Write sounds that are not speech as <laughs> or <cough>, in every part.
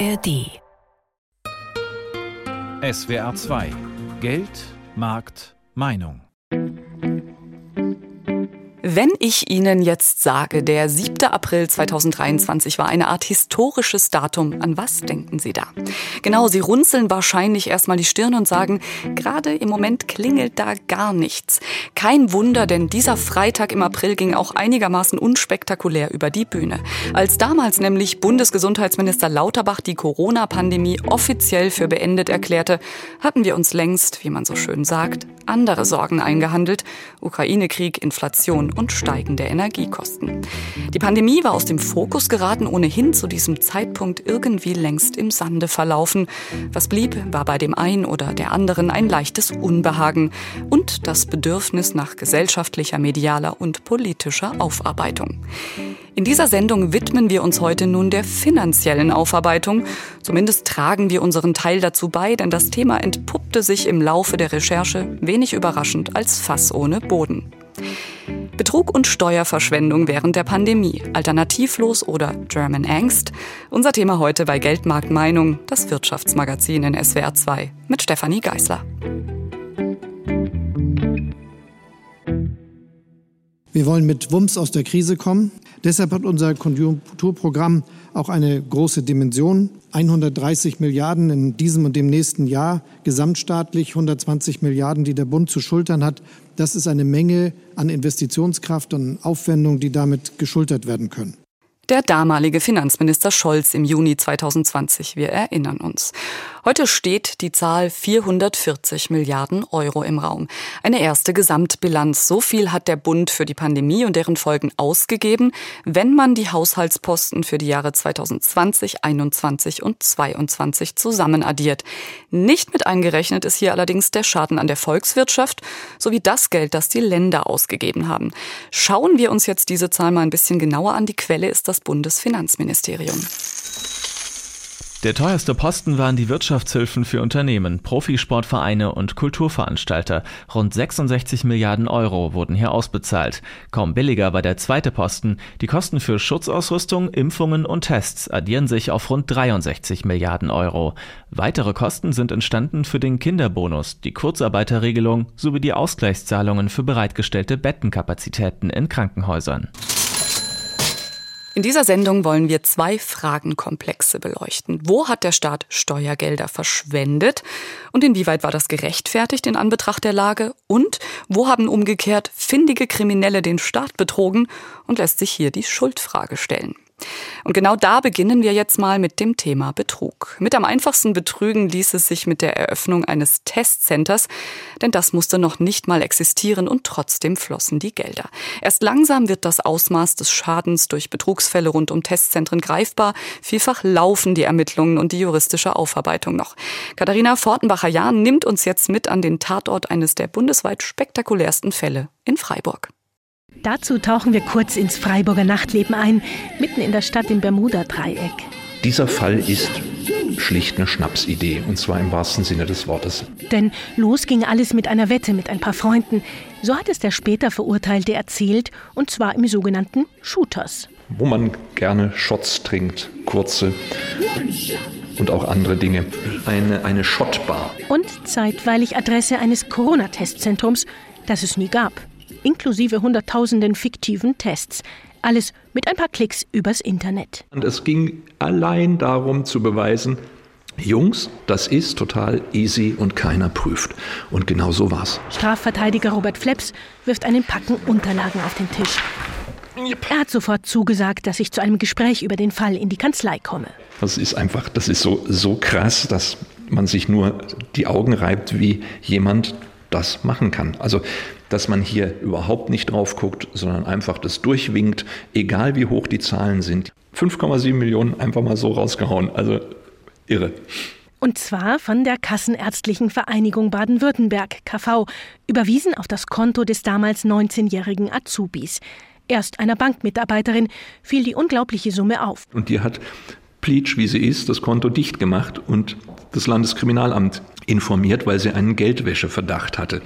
ARD SWR 2 Geld, Markt, Meinung wenn ich Ihnen jetzt sage, der 7. April 2023 war eine Art historisches Datum, an was denken Sie da? Genau, Sie runzeln wahrscheinlich erstmal die Stirn und sagen, gerade im Moment klingelt da gar nichts. Kein Wunder, denn dieser Freitag im April ging auch einigermaßen unspektakulär über die Bühne. Als damals nämlich Bundesgesundheitsminister Lauterbach die Corona-Pandemie offiziell für beendet erklärte, hatten wir uns längst, wie man so schön sagt, andere Sorgen eingehandelt. Ukraine-Krieg, Inflation und steigende Energiekosten. Die Pandemie war aus dem Fokus geraten, ohnehin zu diesem Zeitpunkt irgendwie längst im Sande verlaufen. Was blieb, war bei dem einen oder der anderen ein leichtes Unbehagen und das Bedürfnis nach gesellschaftlicher, medialer und politischer Aufarbeitung. In dieser Sendung widmen wir uns heute nun der finanziellen Aufarbeitung. Zumindest tragen wir unseren Teil dazu bei, denn das Thema entpuppte sich im Laufe der Recherche wenig überraschend als Fass ohne Boden. Betrug und Steuerverschwendung während der Pandemie, alternativlos oder German Angst. Unser Thema heute bei Geldmarkt Meinung, das Wirtschaftsmagazin in SWR 2 mit Stefanie Geißler. Wir wollen mit Wumms aus der Krise kommen. Deshalb hat unser Konjunkturprogramm auch eine große Dimension. 130 Milliarden in diesem und dem nächsten Jahr, gesamtstaatlich 120 Milliarden, die der Bund zu schultern hat. Das ist eine Menge an Investitionskraft und Aufwendungen, die damit geschultert werden können der damalige Finanzminister Scholz im Juni 2020. Wir erinnern uns. Heute steht die Zahl 440 Milliarden Euro im Raum. Eine erste Gesamtbilanz. So viel hat der Bund für die Pandemie und deren Folgen ausgegeben, wenn man die Haushaltsposten für die Jahre 2020, 21 und 22 zusammen addiert. Nicht mit eingerechnet ist hier allerdings der Schaden an der Volkswirtschaft sowie das Geld, das die Länder ausgegeben haben. Schauen wir uns jetzt diese Zahl mal ein bisschen genauer an. Die Quelle ist das Bundesfinanzministerium. Der teuerste Posten waren die Wirtschaftshilfen für Unternehmen, Profisportvereine und Kulturveranstalter. Rund 66 Milliarden Euro wurden hier ausbezahlt. Kaum billiger war der zweite Posten. Die Kosten für Schutzausrüstung, Impfungen und Tests addieren sich auf rund 63 Milliarden Euro. Weitere Kosten sind entstanden für den Kinderbonus, die Kurzarbeiterregelung sowie die Ausgleichszahlungen für bereitgestellte Bettenkapazitäten in Krankenhäusern. In dieser Sendung wollen wir zwei Fragenkomplexe beleuchten. Wo hat der Staat Steuergelder verschwendet und inwieweit war das gerechtfertigt in Anbetracht der Lage? Und wo haben umgekehrt findige Kriminelle den Staat betrogen und lässt sich hier die Schuldfrage stellen? Und genau da beginnen wir jetzt mal mit dem Thema Betrug. Mit am einfachsten betrügen ließ es sich mit der Eröffnung eines Testcenters, denn das musste noch nicht mal existieren und trotzdem flossen die Gelder. Erst langsam wird das Ausmaß des Schadens durch Betrugsfälle rund um Testzentren greifbar. Vielfach laufen die Ermittlungen und die juristische Aufarbeitung noch. Katharina Fortenbacher-Jahn nimmt uns jetzt mit an den Tatort eines der bundesweit spektakulärsten Fälle in Freiburg. Dazu tauchen wir kurz ins Freiburger Nachtleben ein, mitten in der Stadt im Bermuda-Dreieck. Dieser Fall ist schlicht eine Schnapsidee, und zwar im wahrsten Sinne des Wortes. Denn los ging alles mit einer Wette mit ein paar Freunden. So hat es der später Verurteilte erzählt, und zwar im sogenannten Shooters. Wo man gerne Shots trinkt, kurze und auch andere Dinge. Eine, eine Shotbar. Und zeitweilig Adresse eines Corona-Testzentrums, das es nie gab inklusive hunderttausenden fiktiven Tests. Alles mit ein paar Klicks übers Internet. Und es ging allein darum zu beweisen, Jungs, das ist total easy und keiner prüft. Und genau so war's. Strafverteidiger Robert Fleps wirft einen Packen Unterlagen auf den Tisch. Er hat sofort zugesagt, dass ich zu einem Gespräch über den Fall in die Kanzlei komme. Das ist einfach, das ist so, so krass, dass man sich nur die Augen reibt, wie jemand das machen kann. Also dass man hier überhaupt nicht drauf guckt, sondern einfach das durchwinkt, egal wie hoch die Zahlen sind. 5,7 Millionen einfach mal so rausgehauen. Also irre. Und zwar von der Kassenärztlichen Vereinigung Baden-Württemberg, KV, überwiesen auf das Konto des damals 19-jährigen Azubis. Erst einer Bankmitarbeiterin fiel die unglaubliche Summe auf. Und die hat Pleatsch, wie sie ist, das Konto dicht gemacht und das Landeskriminalamt informiert, weil sie einen Geldwäscheverdacht hatte.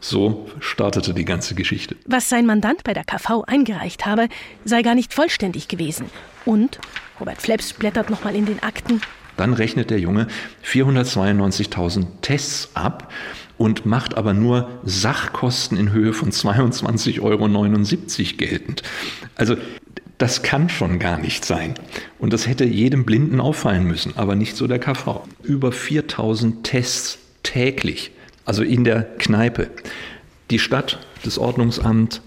So startete die ganze Geschichte. Was sein Mandant bei der KV eingereicht habe, sei gar nicht vollständig gewesen. Und Robert Fleps blättert nochmal in den Akten. Dann rechnet der Junge 492.000 Tests ab und macht aber nur Sachkosten in Höhe von 22,79 Euro geltend. Also das kann schon gar nicht sein. Und das hätte jedem Blinden auffallen müssen, aber nicht so der KV. Über 4000 Tests täglich, also in der Kneipe. Die Stadt, das Ordnungsamt,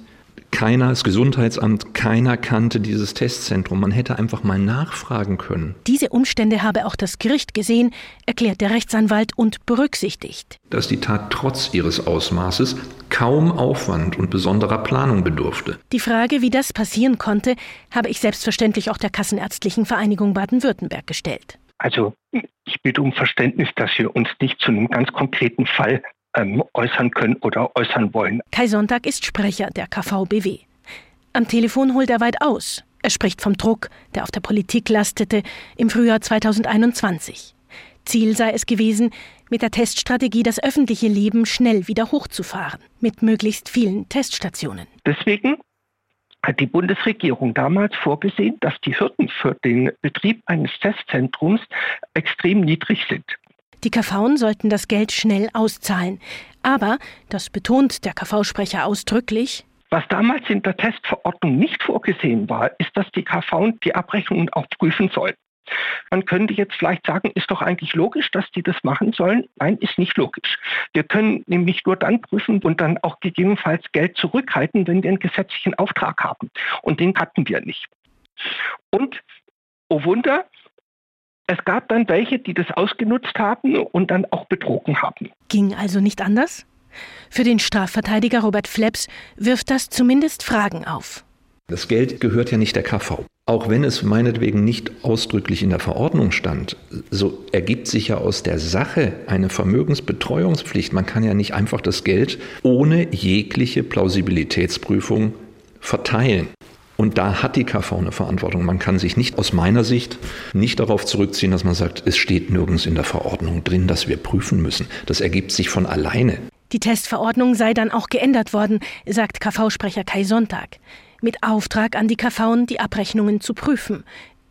keiner, das Gesundheitsamt, keiner kannte dieses Testzentrum. Man hätte einfach mal nachfragen können. Diese Umstände habe auch das Gericht gesehen, erklärt der Rechtsanwalt und berücksichtigt. Dass die Tat trotz ihres Ausmaßes kaum Aufwand und besonderer Planung bedurfte. Die Frage, wie das passieren konnte, habe ich selbstverständlich auch der Kassenärztlichen Vereinigung Baden-Württemberg gestellt. Also ich bitte um Verständnis, dass wir uns nicht zu einem ganz konkreten Fall ähm, äußern können oder äußern wollen. Kai Sonntag ist Sprecher der KVBW. Am Telefon holt er weit aus. Er spricht vom Druck, der auf der Politik lastete, im Frühjahr 2021. Ziel sei es gewesen, mit der Teststrategie das öffentliche Leben schnell wieder hochzufahren, mit möglichst vielen Teststationen. Deswegen hat die Bundesregierung damals vorgesehen, dass die Hürden für den Betrieb eines Testzentrums extrem niedrig sind. Die KV sollten das Geld schnell auszahlen. Aber, das betont der KV-Sprecher ausdrücklich, was damals in der Testverordnung nicht vorgesehen war, ist, dass die KV die Abrechnungen auch prüfen soll. Man könnte jetzt vielleicht sagen, ist doch eigentlich logisch, dass die das machen sollen. Nein, ist nicht logisch. Wir können nämlich nur dann prüfen und dann auch gegebenenfalls Geld zurückhalten, wenn wir einen gesetzlichen Auftrag haben. Und den hatten wir nicht. Und, oh Wunder, es gab dann welche, die das ausgenutzt haben und dann auch betrogen haben. Ging also nicht anders? Für den Strafverteidiger Robert Fleps wirft das zumindest Fragen auf. Das Geld gehört ja nicht der KV. Auch wenn es meinetwegen nicht ausdrücklich in der Verordnung stand, so ergibt sich ja aus der Sache eine Vermögensbetreuungspflicht. Man kann ja nicht einfach das Geld ohne jegliche Plausibilitätsprüfung verteilen. Und da hat die KV eine Verantwortung. Man kann sich nicht aus meiner Sicht nicht darauf zurückziehen, dass man sagt, es steht nirgends in der Verordnung drin, dass wir prüfen müssen. Das ergibt sich von alleine. Die Testverordnung sei dann auch geändert worden, sagt KV-Sprecher Kai Sonntag. Mit Auftrag an die KV, die Abrechnungen zu prüfen.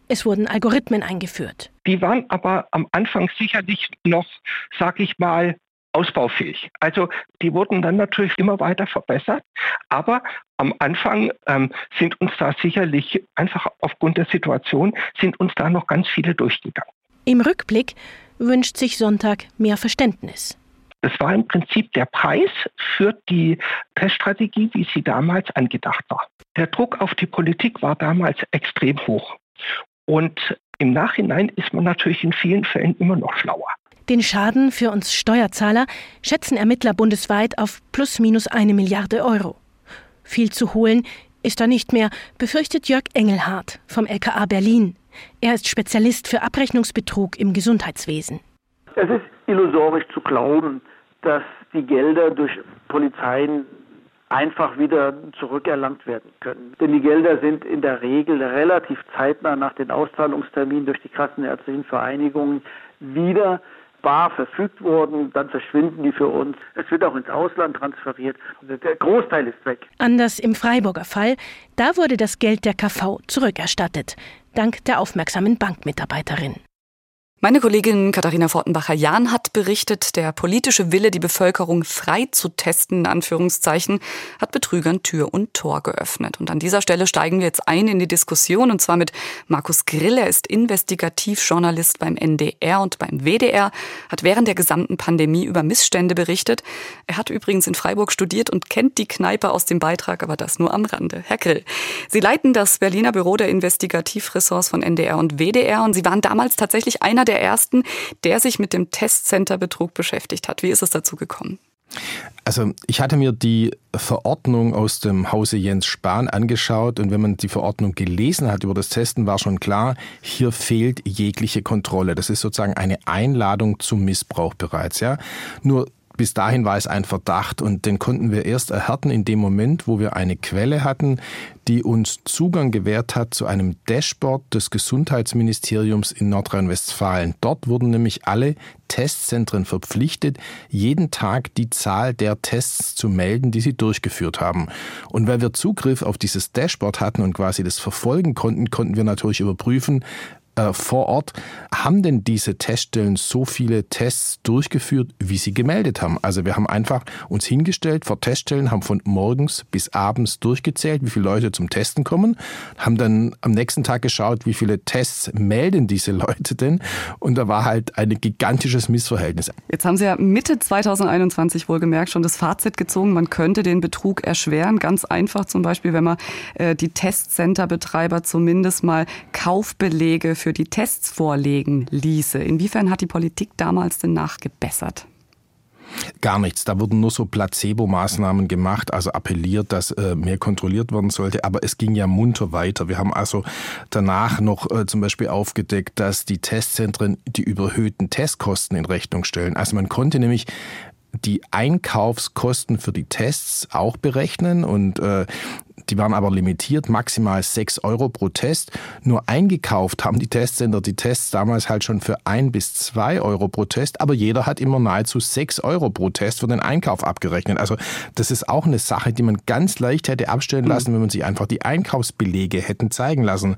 Es wurden Algorithmen eingeführt. Die waren aber am Anfang sicherlich noch, sag ich mal, ausbaufähig. Also die wurden dann natürlich immer weiter verbessert, aber am Anfang ähm, sind uns da sicherlich einfach aufgrund der Situation sind uns da noch ganz viele durchgegangen. Im Rückblick wünscht sich Sonntag mehr Verständnis. Das war im Prinzip der Preis für die Teststrategie, wie sie damals angedacht war. Der Druck auf die Politik war damals extrem hoch. Und im Nachhinein ist man natürlich in vielen Fällen immer noch schlauer. Den Schaden für uns Steuerzahler schätzen Ermittler bundesweit auf plus minus eine Milliarde Euro. Viel zu holen ist da nicht mehr, befürchtet Jörg Engelhardt vom LKA Berlin. Er ist Spezialist für Abrechnungsbetrug im Gesundheitswesen. Es ist illusorisch zu glauben, dass die Gelder durch Polizeien einfach wieder zurückerlangt werden können. Denn die Gelder sind in der Regel relativ zeitnah nach den Auszahlungsterminen durch die Kassenärztlichen Vereinigungen wieder bar verfügt wurden, dann verschwinden die für uns. Es wird auch ins Ausland transferiert. Der Großteil ist weg. Anders im Freiburger Fall, da wurde das Geld der KV zurückerstattet, dank der aufmerksamen Bankmitarbeiterin. Meine Kollegin Katharina Fortenbacher-Jahn hat berichtet, der politische Wille, die Bevölkerung frei zu testen, in Anführungszeichen, hat Betrügern Tür und Tor geöffnet. Und an dieser Stelle steigen wir jetzt ein in die Diskussion, und zwar mit Markus Grill. Er ist Investigativjournalist beim NDR und beim WDR, hat während der gesamten Pandemie über Missstände berichtet. Er hat übrigens in Freiburg studiert und kennt die Kneipe aus dem Beitrag, aber das nur am Rande. Herr Grill, Sie leiten das Berliner Büro der Investigativressorts von NDR und WDR und Sie waren damals tatsächlich einer der der ersten, der sich mit dem Testcenter-Betrug beschäftigt hat. Wie ist es dazu gekommen? Also ich hatte mir die Verordnung aus dem Hause Jens Spahn angeschaut und wenn man die Verordnung gelesen hat über das Testen, war schon klar, hier fehlt jegliche Kontrolle. Das ist sozusagen eine Einladung zum Missbrauch bereits. Ja? Nur bis dahin war es ein Verdacht und den konnten wir erst erhärten in dem Moment, wo wir eine Quelle hatten, die uns Zugang gewährt hat zu einem Dashboard des Gesundheitsministeriums in Nordrhein-Westfalen. Dort wurden nämlich alle Testzentren verpflichtet, jeden Tag die Zahl der Tests zu melden, die sie durchgeführt haben. Und weil wir Zugriff auf dieses Dashboard hatten und quasi das verfolgen konnten, konnten wir natürlich überprüfen, äh, vor Ort, haben denn diese Teststellen so viele Tests durchgeführt, wie sie gemeldet haben? Also wir haben einfach uns hingestellt vor Teststellen, haben von morgens bis abends durchgezählt, wie viele Leute zum Testen kommen, haben dann am nächsten Tag geschaut, wie viele Tests melden diese Leute denn und da war halt ein gigantisches Missverhältnis. Jetzt haben Sie ja Mitte 2021 wohlgemerkt schon das Fazit gezogen, man könnte den Betrug erschweren, ganz einfach zum Beispiel, wenn man äh, die Testcenter-Betreiber zumindest mal Kaufbelege für die Tests vorlegen ließe. Inwiefern hat die Politik damals denn nachgebessert? Gar nichts. Da wurden nur so Placebo-Maßnahmen gemacht, also appelliert, dass äh, mehr kontrolliert werden sollte. Aber es ging ja munter weiter. Wir haben also danach noch äh, zum Beispiel aufgedeckt, dass die Testzentren die überhöhten Testkosten in Rechnung stellen. Also man konnte nämlich die Einkaufskosten für die Tests auch berechnen und äh, die waren aber limitiert, maximal 6 Euro pro Test. Nur eingekauft haben die Testcenter die Tests damals halt schon für 1 bis 2 Euro pro Test, aber jeder hat immer nahezu 6 Euro pro Test für den Einkauf abgerechnet. Also das ist auch eine Sache, die man ganz leicht hätte abstellen lassen, wenn man sich einfach die Einkaufsbelege hätten zeigen lassen.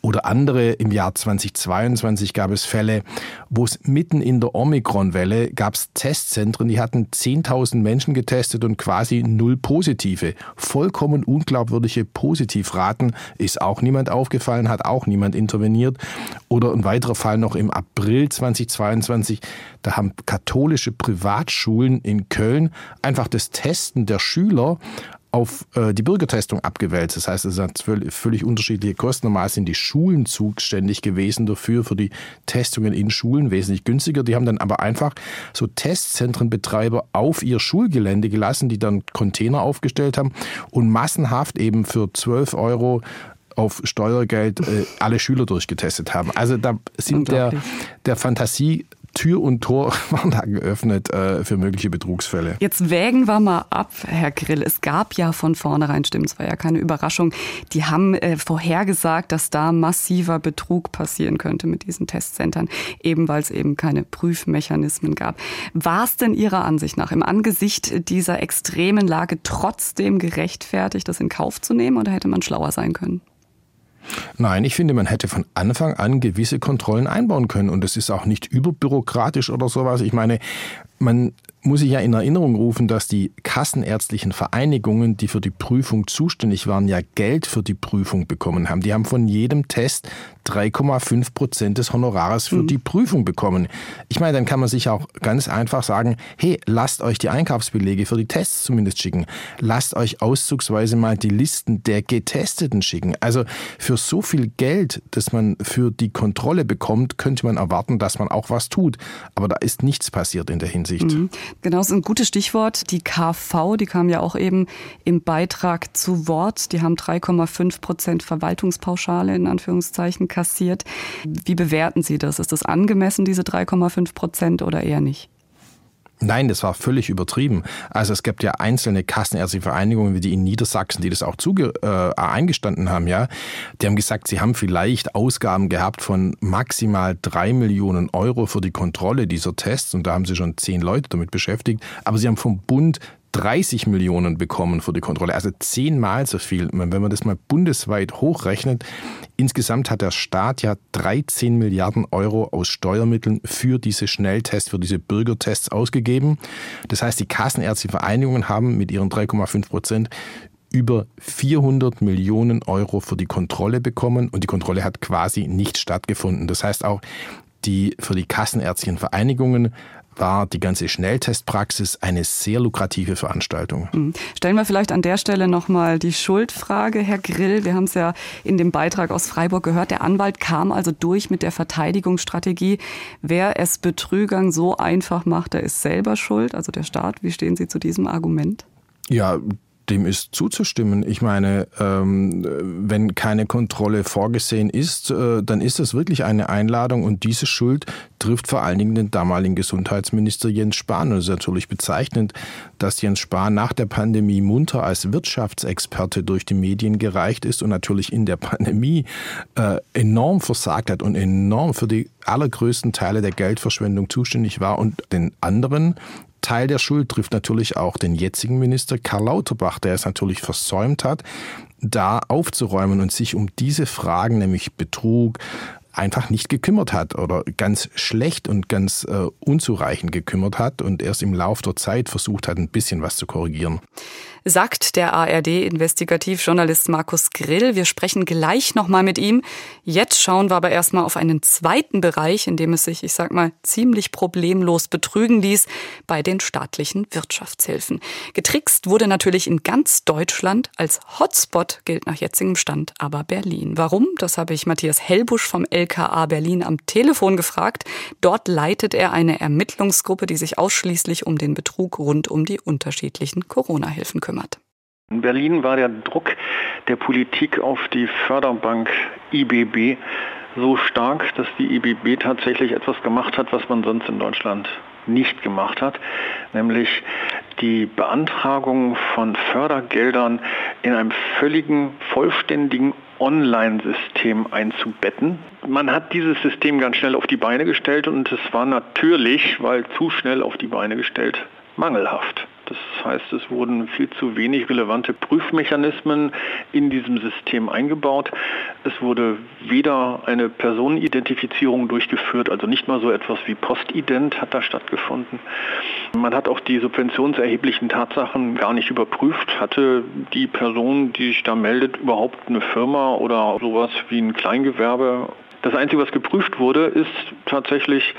Oder andere, im Jahr 2022 gab es Fälle, wo es mitten in der Omikron-Welle gab es Testzentren, die hatten 10.000 Menschen getestet und quasi null Positive. Vollkommen unglaublich unglaubwürdige Positivraten. Ist auch niemand aufgefallen, hat auch niemand interveniert. Oder ein weiterer Fall noch im April 2022. Da haben katholische Privatschulen in Köln einfach das Testen der Schüler auf äh, die Bürgertestung abgewälzt. Das heißt, es hat völlig, völlig unterschiedliche Kosten. Normal sind die Schulen zuständig gewesen dafür, für die Testungen in Schulen wesentlich günstiger. Die haben dann aber einfach so Testzentrenbetreiber auf ihr Schulgelände gelassen, die dann Container aufgestellt haben und massenhaft eben für 12 Euro auf Steuergeld äh, alle Schüler durchgetestet haben. Also da sind der, der Fantasie Tür und Tor <laughs> waren da geöffnet äh, für mögliche Betrugsfälle. Jetzt wägen wir mal ab, Herr Grill. Es gab ja von vornherein Stimmen, es war ja keine Überraschung, die haben äh, vorhergesagt, dass da massiver Betrug passieren könnte mit diesen Testzentren, eben weil es eben keine Prüfmechanismen gab. War es denn Ihrer Ansicht nach im Angesicht dieser extremen Lage trotzdem gerechtfertigt, das in Kauf zu nehmen oder hätte man schlauer sein können? Nein, ich finde, man hätte von Anfang an gewisse Kontrollen einbauen können und es ist auch nicht überbürokratisch oder sowas. Ich meine, man muss sich ja in Erinnerung rufen, dass die kassenärztlichen Vereinigungen, die für die Prüfung zuständig waren, ja Geld für die Prüfung bekommen haben. Die haben von jedem Test 3,5 Prozent des Honorares für mhm. die Prüfung bekommen. Ich meine, dann kann man sich auch ganz einfach sagen, hey, lasst euch die Einkaufsbelege für die Tests zumindest schicken. Lasst euch auszugsweise mal die Listen der Getesteten schicken. Also für so viel Geld, das man für die Kontrolle bekommt, könnte man erwarten, dass man auch was tut. Aber da ist nichts passiert in der Hinsicht. Mhm. Genau, das ist ein gutes Stichwort. Die KV, die kam ja auch eben im Beitrag zu Wort. Die haben 3,5 Prozent Verwaltungspauschale in Anführungszeichen kassiert. Wie bewerten Sie das? Ist das angemessen, diese 3,5 Prozent oder eher nicht? Nein, das war völlig übertrieben. Also es gibt ja einzelne kassenärztliche Vereinigungen wie die in Niedersachsen, die das auch zuge äh, eingestanden haben, ja. Die haben gesagt, sie haben vielleicht Ausgaben gehabt von maximal drei Millionen Euro für die Kontrolle dieser Tests und da haben sie schon zehn Leute damit beschäftigt. Aber sie haben vom Bund 30 Millionen bekommen für die Kontrolle, also zehnmal so viel. Wenn man das mal bundesweit hochrechnet, insgesamt hat der Staat ja 13 Milliarden Euro aus Steuermitteln für diese Schnelltests, für diese Bürgertests ausgegeben. Das heißt, die Kassenärztlichen Vereinigungen haben mit ihren 3,5 Prozent über 400 Millionen Euro für die Kontrolle bekommen und die Kontrolle hat quasi nicht stattgefunden. Das heißt auch, die für die kassenärztlichen Vereinigungen war die ganze Schnelltestpraxis eine sehr lukrative Veranstaltung. Hm. Stellen wir vielleicht an der Stelle nochmal die Schuldfrage, Herr Grill. Wir haben es ja in dem Beitrag aus Freiburg gehört. Der Anwalt kam also durch mit der Verteidigungsstrategie. Wer es Betrügern so einfach macht, der ist selber schuld, also der Staat. Wie stehen Sie zu diesem Argument? Ja, dem ist zuzustimmen. Ich meine, ähm, wenn keine Kontrolle vorgesehen ist, äh, dann ist das wirklich eine Einladung und diese Schuld trifft vor allen Dingen den damaligen Gesundheitsminister Jens Spahn. Und es ist natürlich bezeichnend, dass Jens Spahn nach der Pandemie munter als Wirtschaftsexperte durch die Medien gereicht ist und natürlich in der Pandemie äh, enorm versagt hat und enorm für die allergrößten Teile der Geldverschwendung zuständig war und den anderen Teil der Schuld trifft natürlich auch den jetzigen Minister Karl Lauterbach, der es natürlich versäumt hat, da aufzuräumen und sich um diese Fragen, nämlich Betrug, einfach nicht gekümmert hat oder ganz schlecht und ganz äh, unzureichend gekümmert hat und erst im Laufe der Zeit versucht hat, ein bisschen was zu korrigieren sagt der ARD-Investigativjournalist Markus Grill. Wir sprechen gleich nochmal mit ihm. Jetzt schauen wir aber erstmal auf einen zweiten Bereich, in dem es sich, ich sag mal, ziemlich problemlos betrügen ließ, bei den staatlichen Wirtschaftshilfen. Getrickst wurde natürlich in ganz Deutschland. Als Hotspot gilt nach jetzigem Stand aber Berlin. Warum? Das habe ich Matthias Hellbusch vom LKA Berlin am Telefon gefragt. Dort leitet er eine Ermittlungsgruppe, die sich ausschließlich um den Betrug rund um die unterschiedlichen Corona-Hilfen kümmert. In Berlin war der Druck der Politik auf die Förderbank IBB so stark, dass die IBB tatsächlich etwas gemacht hat, was man sonst in Deutschland nicht gemacht hat, nämlich die Beantragung von Fördergeldern in einem völligen, vollständigen Online-System einzubetten. Man hat dieses System ganz schnell auf die Beine gestellt und es war natürlich, weil zu schnell auf die Beine gestellt, mangelhaft. Das heißt, es wurden viel zu wenig relevante Prüfmechanismen in diesem System eingebaut. Es wurde weder eine Personenidentifizierung durchgeführt, also nicht mal so etwas wie Postident hat da stattgefunden. Man hat auch die subventionserheblichen Tatsachen gar nicht überprüft. Hatte die Person, die sich da meldet, überhaupt eine Firma oder sowas wie ein Kleingewerbe? Das Einzige, was geprüft wurde, ist tatsächlich,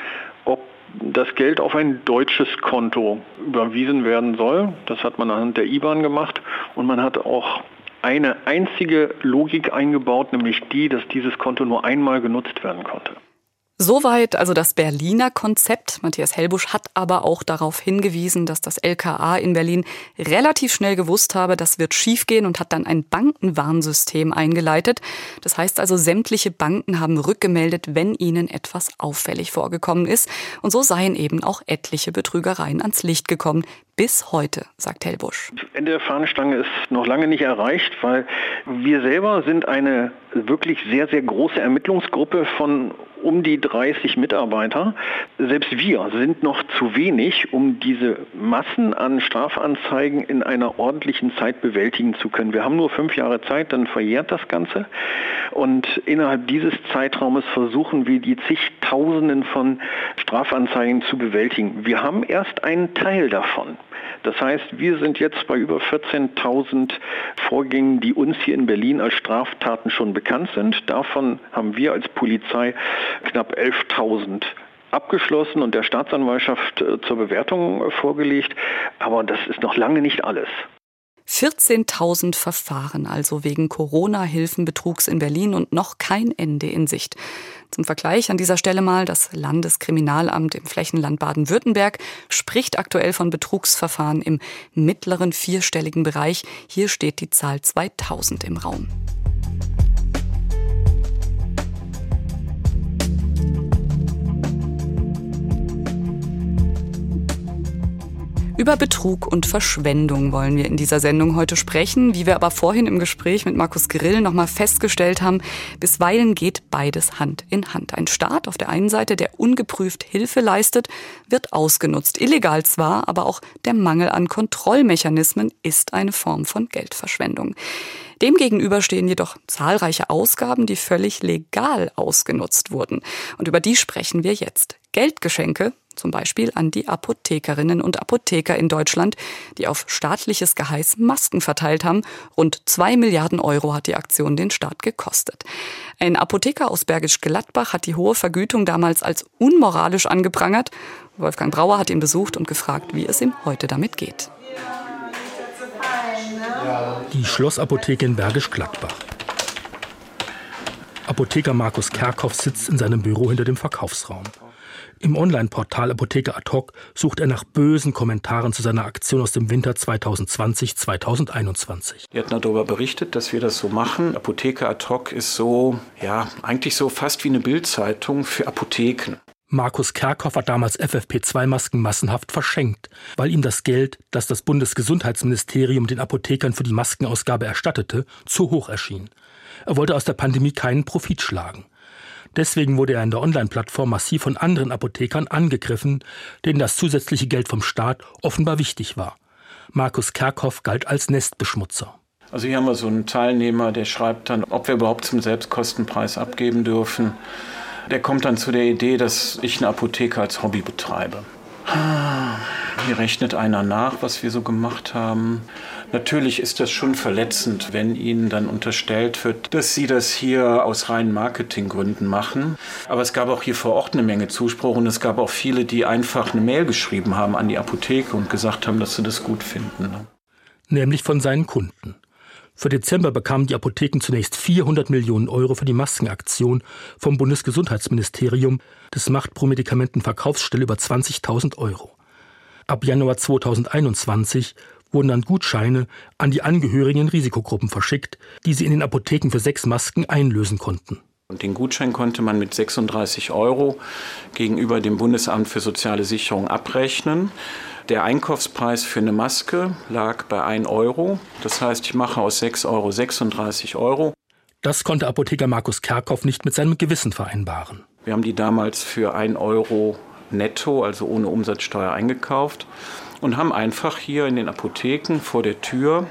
das Geld auf ein deutsches Konto überwiesen werden soll. Das hat man anhand der IBAN gemacht und man hat auch eine einzige Logik eingebaut, nämlich die, dass dieses Konto nur einmal genutzt werden konnte. Soweit also das Berliner Konzept. Matthias Hellbusch hat aber auch darauf hingewiesen, dass das LKA in Berlin relativ schnell gewusst habe, das wird schiefgehen und hat dann ein Bankenwarnsystem eingeleitet. Das heißt also, sämtliche Banken haben rückgemeldet, wenn ihnen etwas auffällig vorgekommen ist. Und so seien eben auch etliche Betrügereien ans Licht gekommen, bis heute, sagt Hellbusch. Ende der Fahnenstange ist noch lange nicht erreicht, weil wir selber sind eine wirklich sehr, sehr große Ermittlungsgruppe von um die 30 Mitarbeiter. Selbst wir sind noch zu wenig, um diese Massen an Strafanzeigen in einer ordentlichen Zeit bewältigen zu können. Wir haben nur fünf Jahre Zeit, dann verjährt das Ganze. Und innerhalb dieses Zeitraumes versuchen wir die zigtausenden von Strafanzeigen zu bewältigen. Wir haben erst einen Teil davon. Das heißt, wir sind jetzt bei über 14.000 Vorgängen, die uns hier in Berlin als Straftaten schon bekannt sind. Davon haben wir als Polizei knapp 11.000 abgeschlossen und der Staatsanwaltschaft äh, zur Bewertung äh, vorgelegt. Aber das ist noch lange nicht alles. 14.000 Verfahren also wegen Corona-Hilfenbetrugs in Berlin und noch kein Ende in Sicht. Zum Vergleich an dieser Stelle mal, das Landeskriminalamt im Flächenland Baden-Württemberg spricht aktuell von Betrugsverfahren im mittleren vierstelligen Bereich. Hier steht die Zahl 2000 im Raum. Über Betrug und Verschwendung wollen wir in dieser Sendung heute sprechen. Wie wir aber vorhin im Gespräch mit Markus Grill nochmal festgestellt haben, bisweilen geht beides Hand in Hand. Ein Staat auf der einen Seite, der ungeprüft Hilfe leistet, wird ausgenutzt. Illegal zwar, aber auch der Mangel an Kontrollmechanismen ist eine Form von Geldverschwendung. Demgegenüber stehen jedoch zahlreiche Ausgaben, die völlig legal ausgenutzt wurden. Und über die sprechen wir jetzt. Geldgeschenke zum Beispiel an die Apothekerinnen und Apotheker in Deutschland, die auf staatliches Geheiß Masken verteilt haben. Rund zwei Milliarden Euro hat die Aktion den Staat gekostet. Ein Apotheker aus Bergisch Gladbach hat die hohe Vergütung damals als unmoralisch angeprangert. Wolfgang Brauer hat ihn besucht und gefragt, wie es ihm heute damit geht. Die Schlossapotheke in Bergisch Gladbach. Apotheker Markus Kerkhoff sitzt in seinem Büro hinter dem Verkaufsraum. Im Online-Portal Apotheke ad hoc sucht er nach bösen Kommentaren zu seiner Aktion aus dem Winter 2020-2021. Wir hatten darüber berichtet, dass wir das so machen. Apotheke ad hoc ist so, ja, eigentlich so fast wie eine Bildzeitung für Apotheken. Markus Kerkhoff hat damals FFP2-Masken massenhaft verschenkt, weil ihm das Geld, das das Bundesgesundheitsministerium den Apothekern für die Maskenausgabe erstattete, zu hoch erschien. Er wollte aus der Pandemie keinen Profit schlagen. Deswegen wurde er in der Online-Plattform massiv von anderen Apothekern angegriffen, denen das zusätzliche Geld vom Staat offenbar wichtig war. Markus Kerkhoff galt als Nestbeschmutzer. Also hier haben wir so einen Teilnehmer, der schreibt dann, ob wir überhaupt zum Selbstkostenpreis abgeben dürfen. Der kommt dann zu der Idee, dass ich eine Apotheke als Hobby betreibe. Hier rechnet einer nach, was wir so gemacht haben. Natürlich ist das schon verletzend, wenn Ihnen dann unterstellt wird, dass Sie das hier aus reinen Marketinggründen machen. Aber es gab auch hier vor Ort eine Menge Zuspruch und es gab auch viele, die einfach eine Mail geschrieben haben an die Apotheke und gesagt haben, dass sie das gut finden. Nämlich von seinen Kunden. Für Dezember bekamen die Apotheken zunächst 400 Millionen Euro für die Maskenaktion vom Bundesgesundheitsministerium. Das macht pro Medikamentenverkaufsstelle über 20.000 Euro. Ab Januar 2021 wurden dann Gutscheine an die Angehörigen Risikogruppen verschickt, die sie in den Apotheken für sechs Masken einlösen konnten. Und den Gutschein konnte man mit 36 Euro gegenüber dem Bundesamt für soziale Sicherung abrechnen. Der Einkaufspreis für eine Maske lag bei 1 Euro. Das heißt, ich mache aus 6 Euro 36 Euro. Das konnte Apotheker Markus Kerkhoff nicht mit seinem Gewissen vereinbaren. Wir haben die damals für 1 Euro netto, also ohne Umsatzsteuer, eingekauft und haben einfach hier in den Apotheken vor der Tür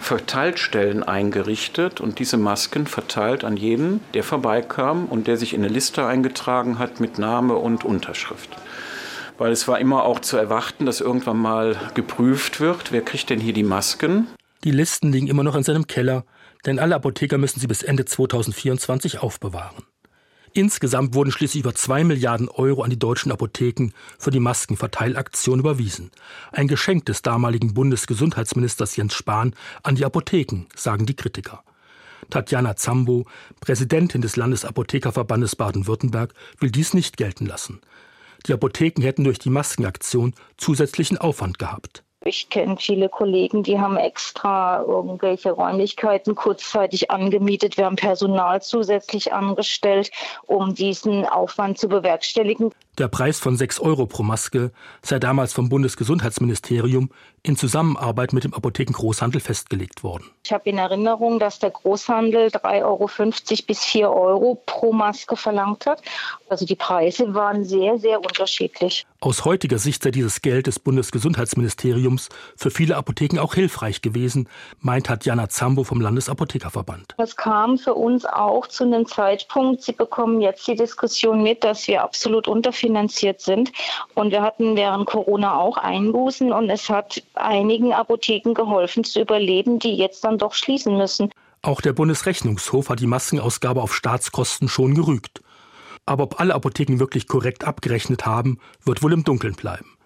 Verteilstellen eingerichtet und diese Masken verteilt an jeden, der vorbeikam und der sich in eine Liste eingetragen hat mit Name und Unterschrift. Weil es war immer auch zu erwarten, dass irgendwann mal geprüft wird, wer kriegt denn hier die Masken. Die Listen liegen immer noch in seinem Keller, denn alle Apotheker müssen sie bis Ende 2024 aufbewahren. Insgesamt wurden schließlich über zwei Milliarden Euro an die deutschen Apotheken für die Maskenverteilaktion überwiesen. Ein Geschenk des damaligen Bundesgesundheitsministers Jens Spahn an die Apotheken, sagen die Kritiker. Tatjana Zambo, Präsidentin des Landesapothekerverbandes Baden-Württemberg, will dies nicht gelten lassen. Die Apotheken hätten durch die Maskenaktion zusätzlichen Aufwand gehabt. Ich kenne viele Kollegen, die haben extra irgendwelche Räumlichkeiten kurzzeitig angemietet. Wir haben Personal zusätzlich angestellt, um diesen Aufwand zu bewerkstelligen. Der Preis von 6 Euro pro Maske sei damals vom Bundesgesundheitsministerium in Zusammenarbeit mit dem Apothekengroßhandel festgelegt worden. Ich habe in Erinnerung, dass der Großhandel 3,50 Euro bis 4 Euro pro Maske verlangt hat. Also die Preise waren sehr, sehr unterschiedlich. Aus heutiger Sicht sei dieses Geld des Bundesgesundheitsministeriums für viele Apotheken auch hilfreich gewesen, meint Tatjana Zambo vom Landesapothekerverband. Es kam für uns auch zu einem Zeitpunkt, Sie bekommen jetzt die Diskussion mit, dass wir absolut finanziert sind. Und wir hatten während Corona auch Einbußen und es hat einigen Apotheken geholfen zu überleben, die jetzt dann doch schließen müssen. Auch der Bundesrechnungshof hat die Maskenausgabe auf Staatskosten schon gerügt. Aber ob alle Apotheken wirklich korrekt abgerechnet haben, wird wohl im Dunkeln bleiben.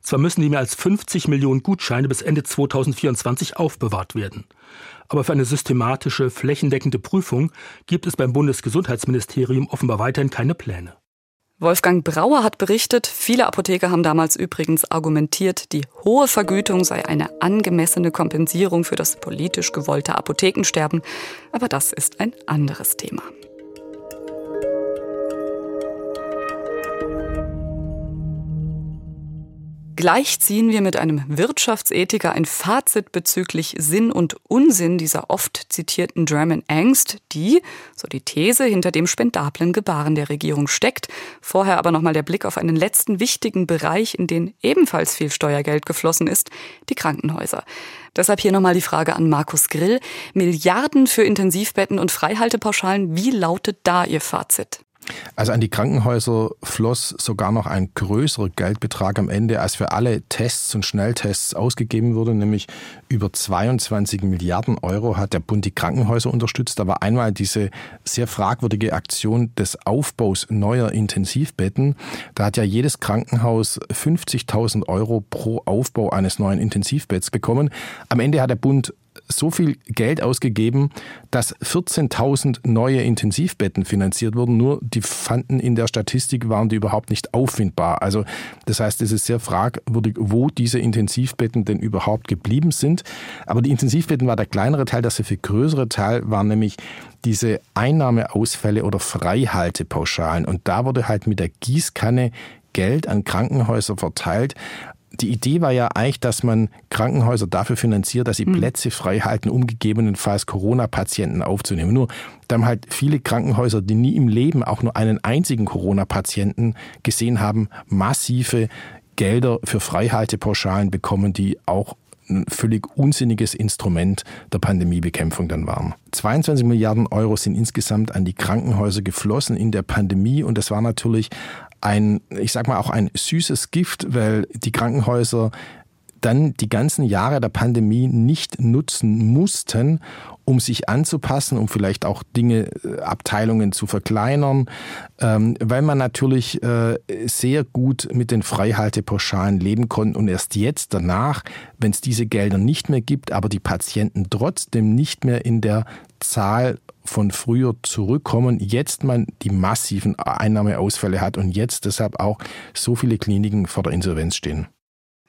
Zwar müssen die mehr als 50 Millionen Gutscheine bis Ende 2024 aufbewahrt werden. Aber für eine systematische, flächendeckende Prüfung gibt es beim Bundesgesundheitsministerium offenbar weiterhin keine Pläne. Wolfgang Brauer hat berichtet, viele Apotheker haben damals übrigens argumentiert, die hohe Vergütung sei eine angemessene Kompensierung für das politisch gewollte Apothekensterben. Aber das ist ein anderes Thema. Gleich ziehen wir mit einem Wirtschaftsethiker ein Fazit bezüglich Sinn und Unsinn dieser oft zitierten German Angst, die, so die These, hinter dem spendablen Gebaren der Regierung steckt. Vorher aber nochmal der Blick auf einen letzten wichtigen Bereich, in den ebenfalls viel Steuergeld geflossen ist, die Krankenhäuser. Deshalb hier nochmal die Frage an Markus Grill. Milliarden für Intensivbetten und Freihaltepauschalen, wie lautet da Ihr Fazit? Also an die Krankenhäuser floss sogar noch ein größerer Geldbetrag am Ende, als für alle Tests und Schnelltests ausgegeben wurde, nämlich über 22 Milliarden Euro hat der Bund die Krankenhäuser unterstützt. Da war einmal diese sehr fragwürdige Aktion des Aufbaus neuer Intensivbetten. Da hat ja jedes Krankenhaus 50.000 Euro pro Aufbau eines neuen Intensivbetts bekommen. Am Ende hat der Bund so viel Geld ausgegeben, dass 14.000 neue Intensivbetten finanziert wurden. Nur die fanden in der Statistik, waren die überhaupt nicht auffindbar. Also das heißt, es ist sehr fragwürdig, wo diese Intensivbetten denn überhaupt geblieben sind. Aber die Intensivbetten war der kleinere Teil, sehr viel größere Teil war nämlich diese Einnahmeausfälle oder Freihaltepauschalen. Und da wurde halt mit der Gießkanne Geld an Krankenhäuser verteilt. Die Idee war ja eigentlich, dass man Krankenhäuser dafür finanziert, dass sie mhm. Plätze frei halten, um gegebenenfalls Corona-Patienten aufzunehmen. Nur da haben halt viele Krankenhäuser, die nie im Leben auch nur einen einzigen Corona-Patienten gesehen haben, massive Gelder für Freihaltepauschalen bekommen, die auch ein völlig unsinniges Instrument der Pandemiebekämpfung dann waren. 22 Milliarden Euro sind insgesamt an die Krankenhäuser geflossen in der Pandemie und das war natürlich ein, ich sag mal, auch ein süßes Gift, weil die Krankenhäuser dann die ganzen Jahre der Pandemie nicht nutzen mussten, um sich anzupassen, um vielleicht auch Dinge, äh, Abteilungen zu verkleinern, ähm, weil man natürlich äh, sehr gut mit den Freihaltepauschalen leben konnte und erst jetzt danach, wenn es diese Gelder nicht mehr gibt, aber die Patienten trotzdem nicht mehr in der Zahl von früher zurückkommen, jetzt man die massiven Einnahmeausfälle hat und jetzt deshalb auch so viele Kliniken vor der Insolvenz stehen.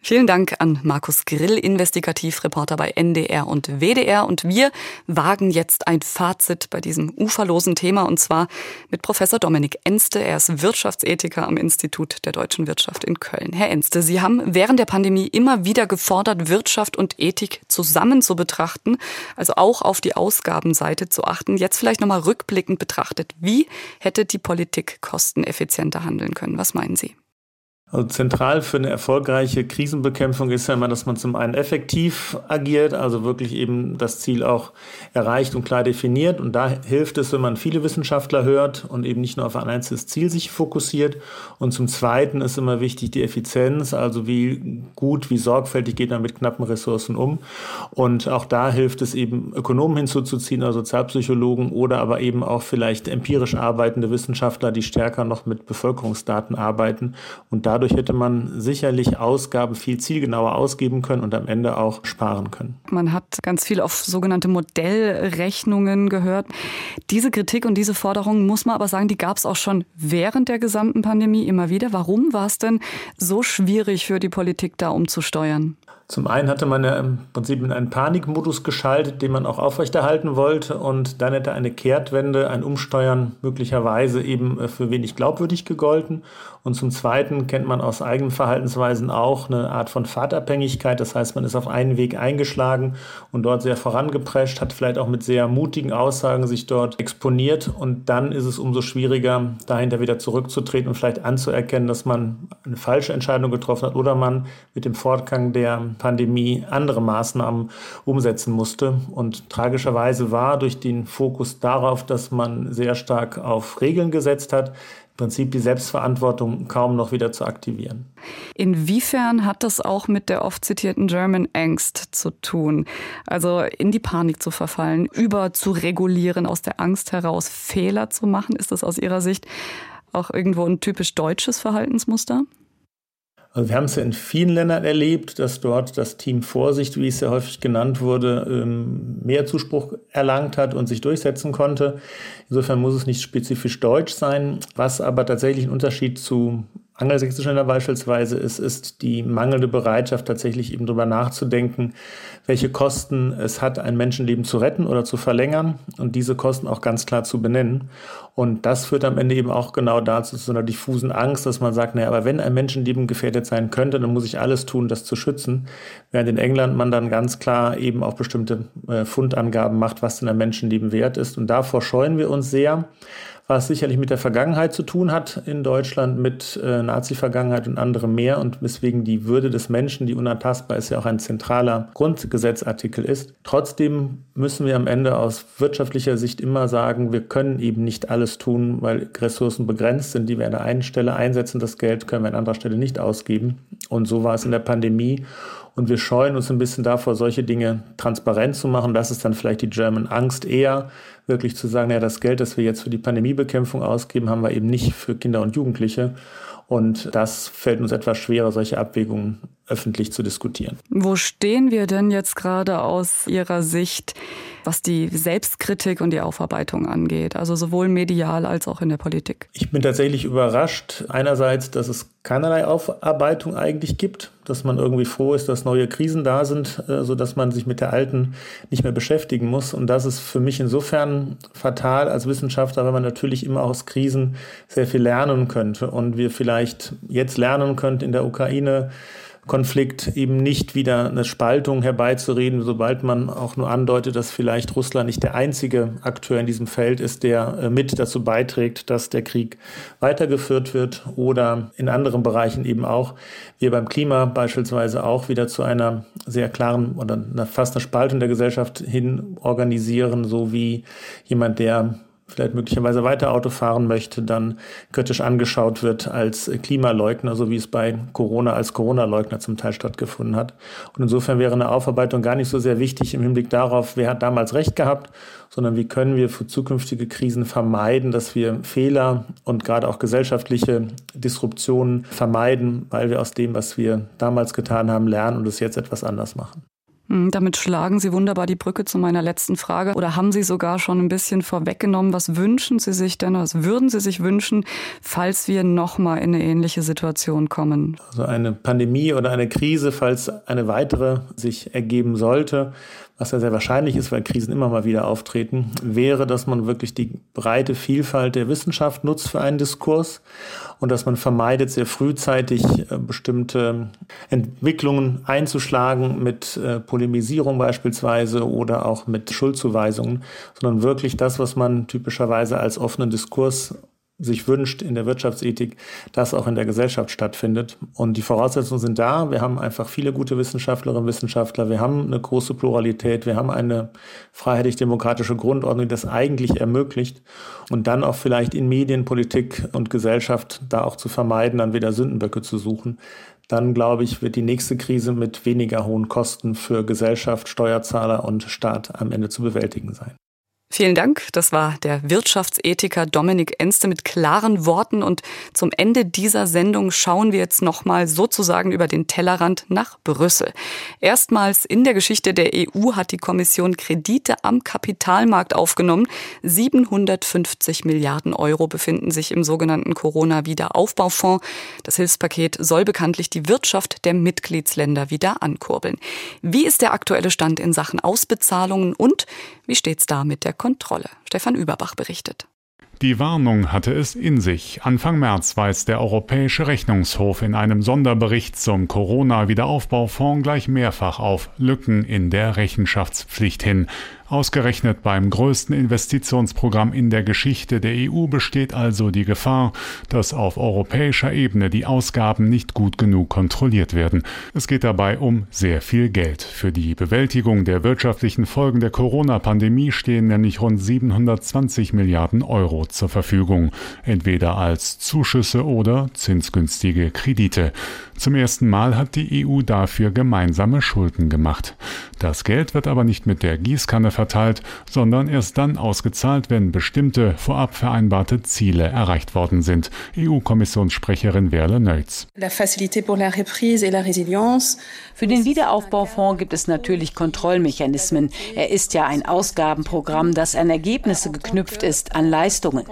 Vielen Dank an Markus Grill, Investigativreporter bei NDR und WDR. Und wir wagen jetzt ein Fazit bei diesem uferlosen Thema und zwar mit Professor Dominik Enste. Er ist Wirtschaftsethiker am Institut der deutschen Wirtschaft in Köln. Herr Enste, Sie haben während der Pandemie immer wieder gefordert, Wirtschaft und Ethik zusammen zu betrachten, also auch auf die Ausgabenseite zu achten. Jetzt vielleicht nochmal rückblickend betrachtet. Wie hätte die Politik kosteneffizienter handeln können? Was meinen Sie? Also zentral für eine erfolgreiche Krisenbekämpfung ist ja immer, dass man zum einen effektiv agiert, also wirklich eben das Ziel auch erreicht und klar definiert. Und da hilft es, wenn man viele Wissenschaftler hört und eben nicht nur auf ein einzelnes Ziel sich fokussiert. Und zum Zweiten ist immer wichtig die Effizienz, also wie gut, wie sorgfältig geht man mit knappen Ressourcen um. Und auch da hilft es eben, Ökonomen hinzuzuziehen, also Sozialpsychologen oder aber eben auch vielleicht empirisch arbeitende Wissenschaftler, die stärker noch mit Bevölkerungsdaten arbeiten und dadurch Dadurch hätte man sicherlich Ausgaben viel zielgenauer ausgeben können und am Ende auch sparen können. Man hat ganz viel auf sogenannte Modellrechnungen gehört. Diese Kritik und diese Forderungen, muss man aber sagen, die gab es auch schon während der gesamten Pandemie immer wieder. Warum war es denn so schwierig für die Politik, da umzusteuern? Zum einen hatte man ja im Prinzip in einen Panikmodus geschaltet, den man auch aufrechterhalten wollte. Und dann hätte eine Kehrtwende, ein Umsteuern möglicherweise eben äh, für wenig glaubwürdig gegolten. Und zum Zweiten kennt man aus eigenen Verhaltensweisen auch eine Art von Fahrtabhängigkeit. Das heißt, man ist auf einen Weg eingeschlagen und dort sehr vorangeprescht, hat vielleicht auch mit sehr mutigen Aussagen sich dort exponiert. Und dann ist es umso schwieriger, dahinter wieder zurückzutreten und vielleicht anzuerkennen, dass man eine falsche Entscheidung getroffen hat oder man mit dem Fortgang der Pandemie andere Maßnahmen umsetzen musste. Und tragischerweise war durch den Fokus darauf, dass man sehr stark auf Regeln gesetzt hat, Prinzip die Selbstverantwortung kaum noch wieder zu aktivieren. Inwiefern hat das auch mit der oft zitierten German Angst zu tun? Also in die Panik zu verfallen, über zu regulieren, aus der Angst heraus Fehler zu machen? Ist das aus Ihrer Sicht auch irgendwo ein typisch deutsches Verhaltensmuster? Also wir haben es ja in vielen Ländern erlebt, dass dort das Team Vorsicht, wie es ja häufig genannt wurde, ähm, mehr Zuspruch erlangt hat und sich durchsetzen konnte. Insofern muss es nicht spezifisch deutsch sein. Was aber tatsächlich ein Unterschied zu angelsächsischen Ländern beispielsweise ist, ist die mangelnde Bereitschaft, tatsächlich eben darüber nachzudenken, welche Kosten es hat, ein Menschenleben zu retten oder zu verlängern und diese Kosten auch ganz klar zu benennen. Und das führt am Ende eben auch genau dazu, zu einer diffusen Angst, dass man sagt, naja, aber wenn ein Menschenleben gefährdet sein könnte, dann muss ich alles tun, das zu schützen. Während in England man dann ganz klar eben auch bestimmte äh, Fundangaben macht, was denn ein Menschenleben wert ist. Und davor scheuen wir uns sehr was sicherlich mit der Vergangenheit zu tun hat in Deutschland, mit äh, Nazi-Vergangenheit und anderem mehr und weswegen die Würde des Menschen, die unantastbar ist, ja auch ein zentraler Grundgesetzartikel ist. Trotzdem müssen wir am Ende aus wirtschaftlicher Sicht immer sagen, wir können eben nicht alles tun, weil Ressourcen begrenzt sind, die wir an der einen Stelle einsetzen. Das Geld können wir an anderer Stelle nicht ausgeben. Und so war es in der Pandemie. Und wir scheuen uns ein bisschen davor, solche Dinge transparent zu machen. Das ist dann vielleicht die German Angst eher, wirklich zu sagen, ja, das Geld, das wir jetzt für die Pandemiebekämpfung ausgeben, haben wir eben nicht für Kinder und Jugendliche. Und das fällt uns etwas schwerer, solche Abwägungen öffentlich zu diskutieren. Wo stehen wir denn jetzt gerade aus Ihrer Sicht, was die Selbstkritik und die Aufarbeitung angeht? Also sowohl medial als auch in der Politik. Ich bin tatsächlich überrascht. Einerseits, dass es keinerlei Aufarbeitung eigentlich gibt, dass man irgendwie froh ist, dass neue Krisen da sind, äh, so dass man sich mit der alten nicht mehr beschäftigen muss. Und das ist für mich insofern fatal als Wissenschaftler, weil man natürlich immer aus Krisen sehr viel lernen könnte und wir vielleicht jetzt lernen könnten in der Ukraine Konflikt eben nicht wieder eine Spaltung herbeizureden, sobald man auch nur andeutet, dass vielleicht Russland nicht der einzige Akteur in diesem Feld ist, der äh, mit dazu beiträgt, dass der Krieg weitergeführt wird oder in anderen Bereichen eben auch. Wir beim Klima beispielsweise auch wieder zu einer sehr klaren oder fast einer Spaltung der Gesellschaft hin organisieren, so wie jemand, der vielleicht möglicherweise weiter Auto fahren möchte, dann kritisch angeschaut wird als Klimaleugner, so wie es bei Corona als Corona-Leugner zum Teil stattgefunden hat. Und insofern wäre eine Aufarbeitung gar nicht so sehr wichtig im Hinblick darauf, wer hat damals Recht gehabt, sondern wie können wir für zukünftige Krisen vermeiden, dass wir Fehler und gerade auch gesellschaftliche Disruptionen vermeiden, weil wir aus dem, was wir damals getan haben, lernen und es jetzt etwas anders machen. Hm, damit schlagen Sie wunderbar die Brücke zu meiner letzten Frage. Oder haben Sie sogar schon ein bisschen vorweggenommen? Was wünschen Sie sich denn, was würden Sie sich wünschen, falls wir nochmal in eine ähnliche Situation kommen? Also eine Pandemie oder eine Krise, falls eine weitere sich ergeben sollte, was ja sehr wahrscheinlich ist, weil Krisen immer mal wieder auftreten, wäre, dass man wirklich die breite Vielfalt der Wissenschaft nutzt für einen Diskurs und dass man vermeidet, sehr frühzeitig äh, bestimmte Entwicklungen einzuschlagen mit äh, Polemisierung beispielsweise oder auch mit Schuldzuweisungen, sondern wirklich das, was man typischerweise als offenen Diskurs sich wünscht in der Wirtschaftsethik, das auch in der Gesellschaft stattfindet. Und die Voraussetzungen sind da. Wir haben einfach viele gute Wissenschaftlerinnen und Wissenschaftler. Wir haben eine große Pluralität. Wir haben eine freiheitlich-demokratische Grundordnung, die das eigentlich ermöglicht. Und dann auch vielleicht in Medien, Politik und Gesellschaft da auch zu vermeiden, dann wieder Sündenböcke zu suchen. Dann, glaube ich, wird die nächste Krise mit weniger hohen Kosten für Gesellschaft, Steuerzahler und Staat am Ende zu bewältigen sein. Vielen Dank. Das war der Wirtschaftsethiker Dominik Enste mit klaren Worten. Und zum Ende dieser Sendung schauen wir jetzt nochmal sozusagen über den Tellerrand nach Brüssel. Erstmals in der Geschichte der EU hat die Kommission Kredite am Kapitalmarkt aufgenommen. 750 Milliarden Euro befinden sich im sogenannten Corona-Wiederaufbaufonds. Das Hilfspaket soll bekanntlich die Wirtschaft der Mitgliedsländer wieder ankurbeln. Wie ist der aktuelle Stand in Sachen Ausbezahlungen und wie steht's da mit der Kontrolle? Stefan Überbach berichtet. Die Warnung hatte es in sich. Anfang März weist der Europäische Rechnungshof in einem Sonderbericht zum Corona-Wiederaufbaufonds gleich mehrfach auf Lücken in der Rechenschaftspflicht hin. Ausgerechnet beim größten Investitionsprogramm in der Geschichte der EU besteht also die Gefahr, dass auf europäischer Ebene die Ausgaben nicht gut genug kontrolliert werden. Es geht dabei um sehr viel Geld. Für die Bewältigung der wirtschaftlichen Folgen der Corona-Pandemie stehen nämlich rund 720 Milliarden Euro zur Verfügung, entweder als Zuschüsse oder zinsgünstige Kredite. Zum ersten Mal hat die EU dafür gemeinsame Schulden gemacht. Das Geld wird aber nicht mit der Gießkanne verteilt, sondern erst dann ausgezahlt, wenn bestimmte vorab vereinbarte Ziele erreicht worden sind. EU-Kommissionssprecherin Werle Neutz. Für den Wiederaufbaufonds gibt es natürlich Kontrollmechanismen. Er ist ja ein Ausgabenprogramm, das an Ergebnisse geknüpft ist, an Leistungen.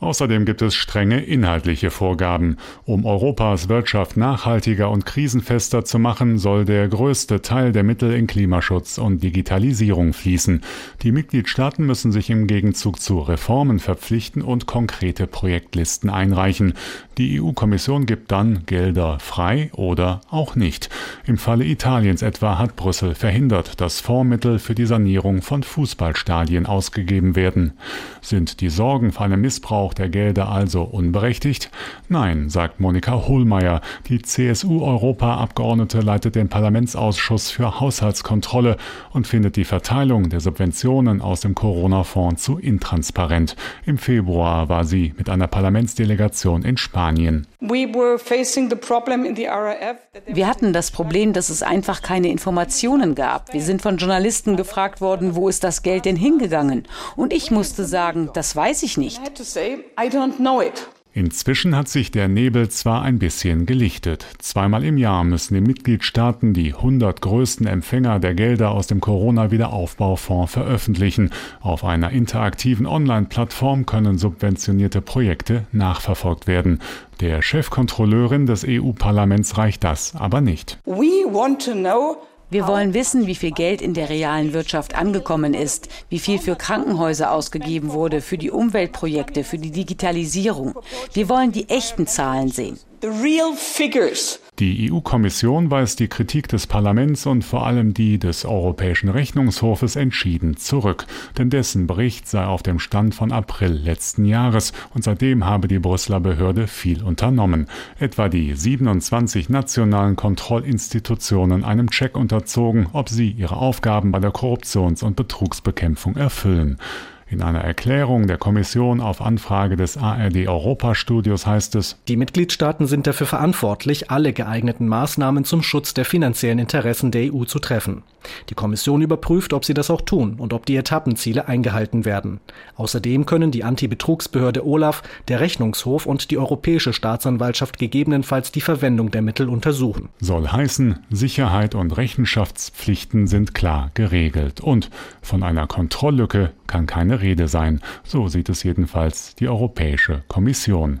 Außerdem gibt es strenge inhaltliche Vorgaben. Um Europas Wirtschaft nachhaltiger und krisenfester zu machen, soll der größte Teil der Mittel in Klimaschutz und Digitalisierung fließen. Die Mitgliedstaaten müssen sich im Gegenzug zu Reformen verpflichten und konkrete Projektlisten einreichen. Die EU-Kommission gibt dann Gelder frei oder auch nicht. Im Falle Italiens etwa hat Brüssel verhindert, dass Fondsmittel für die Sanierung von Fußballstadien ausgegeben werden. Sind die Sorgen vor einem Missbrauch der Gelder also unberechtigt? Nein, sagt Monika Hohlmeier. Die CSU-Europaabgeordnete leitet den Parlamentsausschuss für Haushaltskontrolle und findet die Verteilung der Subventionen aus dem Corona-Fonds zu intransparent. Im Februar war sie mit einer Parlamentsdelegation in Spanien. Wir hatten das Problem, dass es einfach keine Informationen gab. Wir sind von Journalisten gefragt worden, wo ist das Geld denn hingegangen? Und ich musste sagen, das weiß ich nicht. Inzwischen hat sich der Nebel zwar ein bisschen gelichtet. Zweimal im Jahr müssen die Mitgliedstaaten die 100 größten Empfänger der Gelder aus dem Corona-Wiederaufbaufonds veröffentlichen. Auf einer interaktiven Online-Plattform können subventionierte Projekte nachverfolgt werden. Der Chefkontrolleurin des EU-Parlaments reicht das aber nicht. We want to know wir wollen wissen, wie viel Geld in der realen Wirtschaft angekommen ist, wie viel für Krankenhäuser ausgegeben wurde, für die Umweltprojekte, für die Digitalisierung. Wir wollen die echten Zahlen sehen. Die EU-Kommission weist die Kritik des Parlaments und vor allem die des Europäischen Rechnungshofes entschieden zurück, denn dessen Bericht sei auf dem Stand von April letzten Jahres und seitdem habe die Brüsseler Behörde viel unternommen, etwa die 27 nationalen Kontrollinstitutionen einem Check unterzogen, ob sie ihre Aufgaben bei der Korruptions- und Betrugsbekämpfung erfüllen. In einer Erklärung der Kommission auf Anfrage des ARD Europastudios heißt es, die Mitgliedstaaten sind dafür verantwortlich, alle geeigneten Maßnahmen zum Schutz der finanziellen Interessen der EU zu treffen. Die Kommission überprüft, ob sie das auch tun und ob die Etappenziele eingehalten werden. Außerdem können die Antibetrugsbehörde Olaf, der Rechnungshof und die Europäische Staatsanwaltschaft gegebenenfalls die Verwendung der Mittel untersuchen. Soll heißen, Sicherheit und Rechenschaftspflichten sind klar geregelt und von einer Kontrolllücke kann keine Rede sein. So sieht es jedenfalls die Europäische Kommission.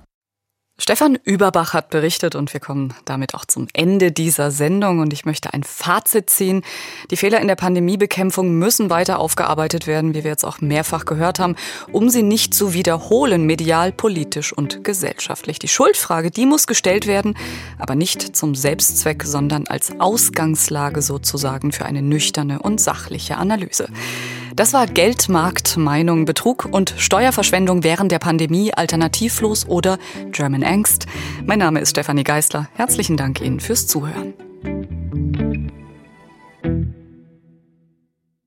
Stefan Überbach hat berichtet und wir kommen damit auch zum Ende dieser Sendung und ich möchte ein Fazit ziehen. Die Fehler in der Pandemiebekämpfung müssen weiter aufgearbeitet werden, wie wir jetzt auch mehrfach gehört haben, um sie nicht zu wiederholen, medial, politisch und gesellschaftlich. Die Schuldfrage, die muss gestellt werden, aber nicht zum Selbstzweck, sondern als Ausgangslage sozusagen für eine nüchterne und sachliche Analyse. Das war Geldmarkt, Meinung, Betrug und Steuerverschwendung während der Pandemie, alternativlos oder German Angst. Mein Name ist Stefanie Geisler. Herzlichen Dank Ihnen fürs Zuhören.